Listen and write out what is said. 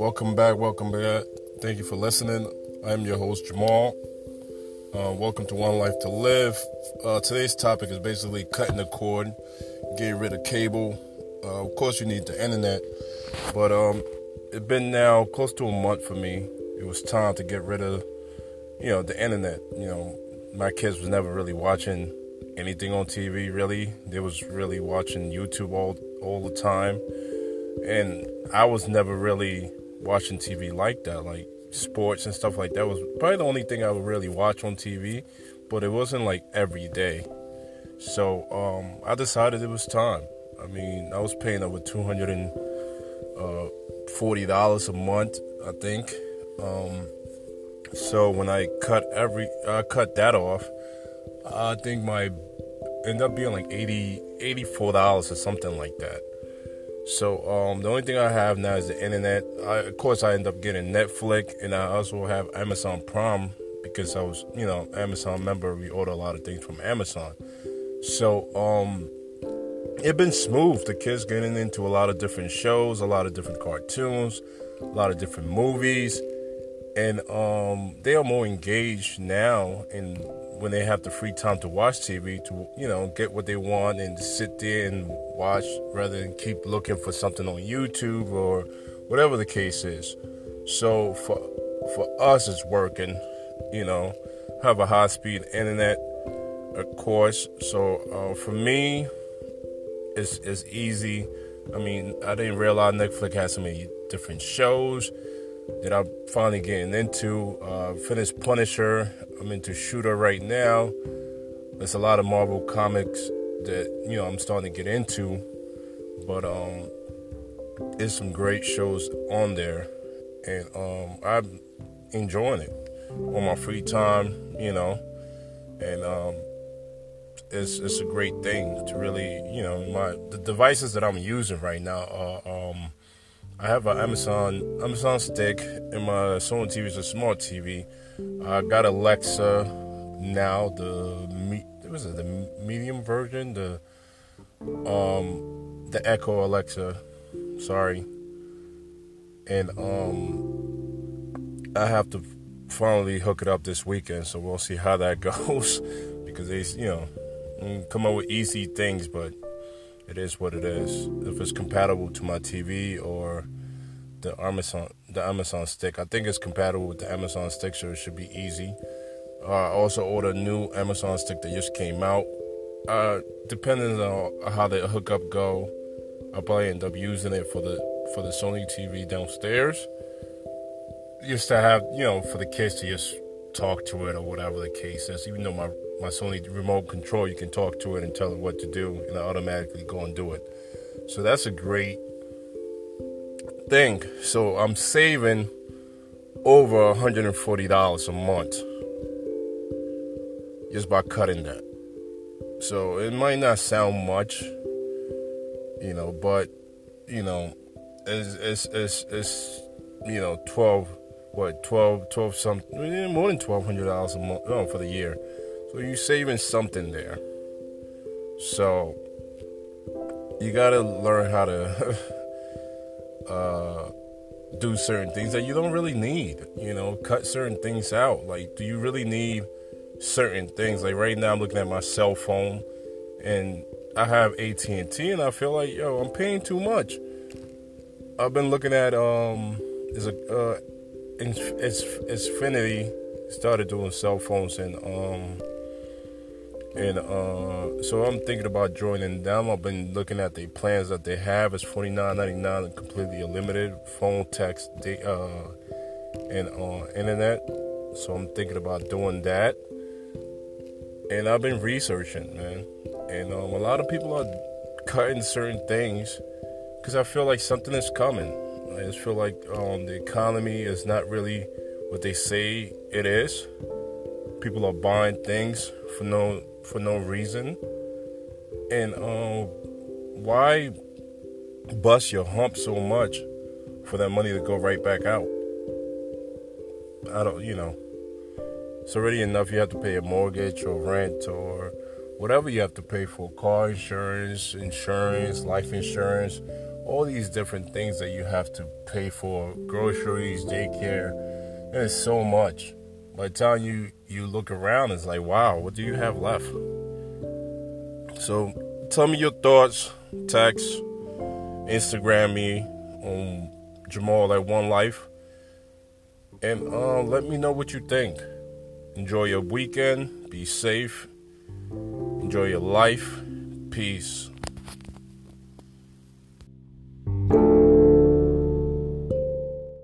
Welcome back, welcome back. Thank you for listening. I'm your host, Jamal. Uh, welcome to One Life to Live. Uh, today's topic is basically cutting the cord, getting rid of cable. Uh, of course, you need the internet, but um, it's been now close to a month for me. It was time to get rid of, you know, the internet. You know, my kids was never really watching anything on TV. Really, they was really watching YouTube all all the time, and I was never really watching TV like that, like sports and stuff like that was probably the only thing I would really watch on TV, but it wasn't like every day. So um, I decided it was time. I mean, I was paying over two hundred and uh, forty dollars a month, I think. Um, so when I cut every, I cut that off. I think my end up being like 80 84 dollars or something like that. So um, the only thing I have now is the internet. I, of course, I end up getting Netflix, and I also have Amazon Prime because I was, you know, Amazon member. We order a lot of things from Amazon. So um, it's been smooth. The kids getting into a lot of different shows, a lot of different cartoons, a lot of different movies, and um, they are more engaged now in when they have the free time to watch TV to you know get what they want and sit there and watch rather than keep looking for something on YouTube or whatever the case is. So for for us, it's working. You know, have a high speed internet, of course. So uh, for me, it's it's easy. I mean, I didn't realize Netflix has so many different shows that I'm finally getting into. Uh, finished Punisher. I'm into Shooter right now. There's a lot of Marvel comics that you know I'm starting to get into, but um, there's some great shows on there, and um, I'm enjoying it on my free time. You know, and um, it's it's a great thing to really you know my the devices that I'm using right now are um I have an Amazon Amazon stick, and my Sony TV is a smart TV. I got Alexa now, the me, was it the medium version, the um the Echo Alexa. Sorry, and um I have to finally hook it up this weekend, so we'll see how that goes because they you know come up with easy things, but it is what it is. If it's compatible to my TV or the Amazon the Amazon stick, I think it's compatible with the Amazon stick, so it should be easy. Uh, I also ordered a new Amazon stick that just came out. Uh, depending on how the hookup go, I'll probably end up using it for the for the Sony TV downstairs, just to have you know for the kids to just talk to it or whatever the case is. Even though my my Sony remote control, you can talk to it and tell it what to do, and it automatically go and do it. So that's a great thing. So I'm saving over $140 a month just by cutting that. So it might not sound much, you know, but you know, it's it's it's, it's you know 12 what 12 12 something more than twelve hundred dollars a month no, for the year. So you're saving something there. So you gotta learn how to uh, do certain things that you don't really need. You know, cut certain things out. Like, do you really need certain things? Like right now, I'm looking at my cell phone, and I have AT and T, and I feel like yo, I'm paying too much. I've been looking at um, there's a uh, it's Xfinity started doing cell phones and um and uh, so I'm thinking about joining them. I've been looking at the plans that they have. It's forty nine ninety nine and completely unlimited phone, text, uh, and uh, internet. So I'm thinking about doing that. And I've been researching, man. And um, a lot of people are cutting certain things because I feel like something is coming. I just feel like um, the economy is not really what they say it is. People are buying things for no for no reason. And um, why bust your hump so much for that money to go right back out? I don't, you know, it's already enough. You have to pay a mortgage or rent or whatever you have to pay for car insurance, insurance, life insurance, all these different things that you have to pay for groceries, daycare. There's so much. By the time you you look around, it's like, wow, what do you have left? So tell me your thoughts. Text, Instagram me on Jamal at One Life, and uh, let me know what you think. Enjoy your weekend. Be safe. Enjoy your life. Peace.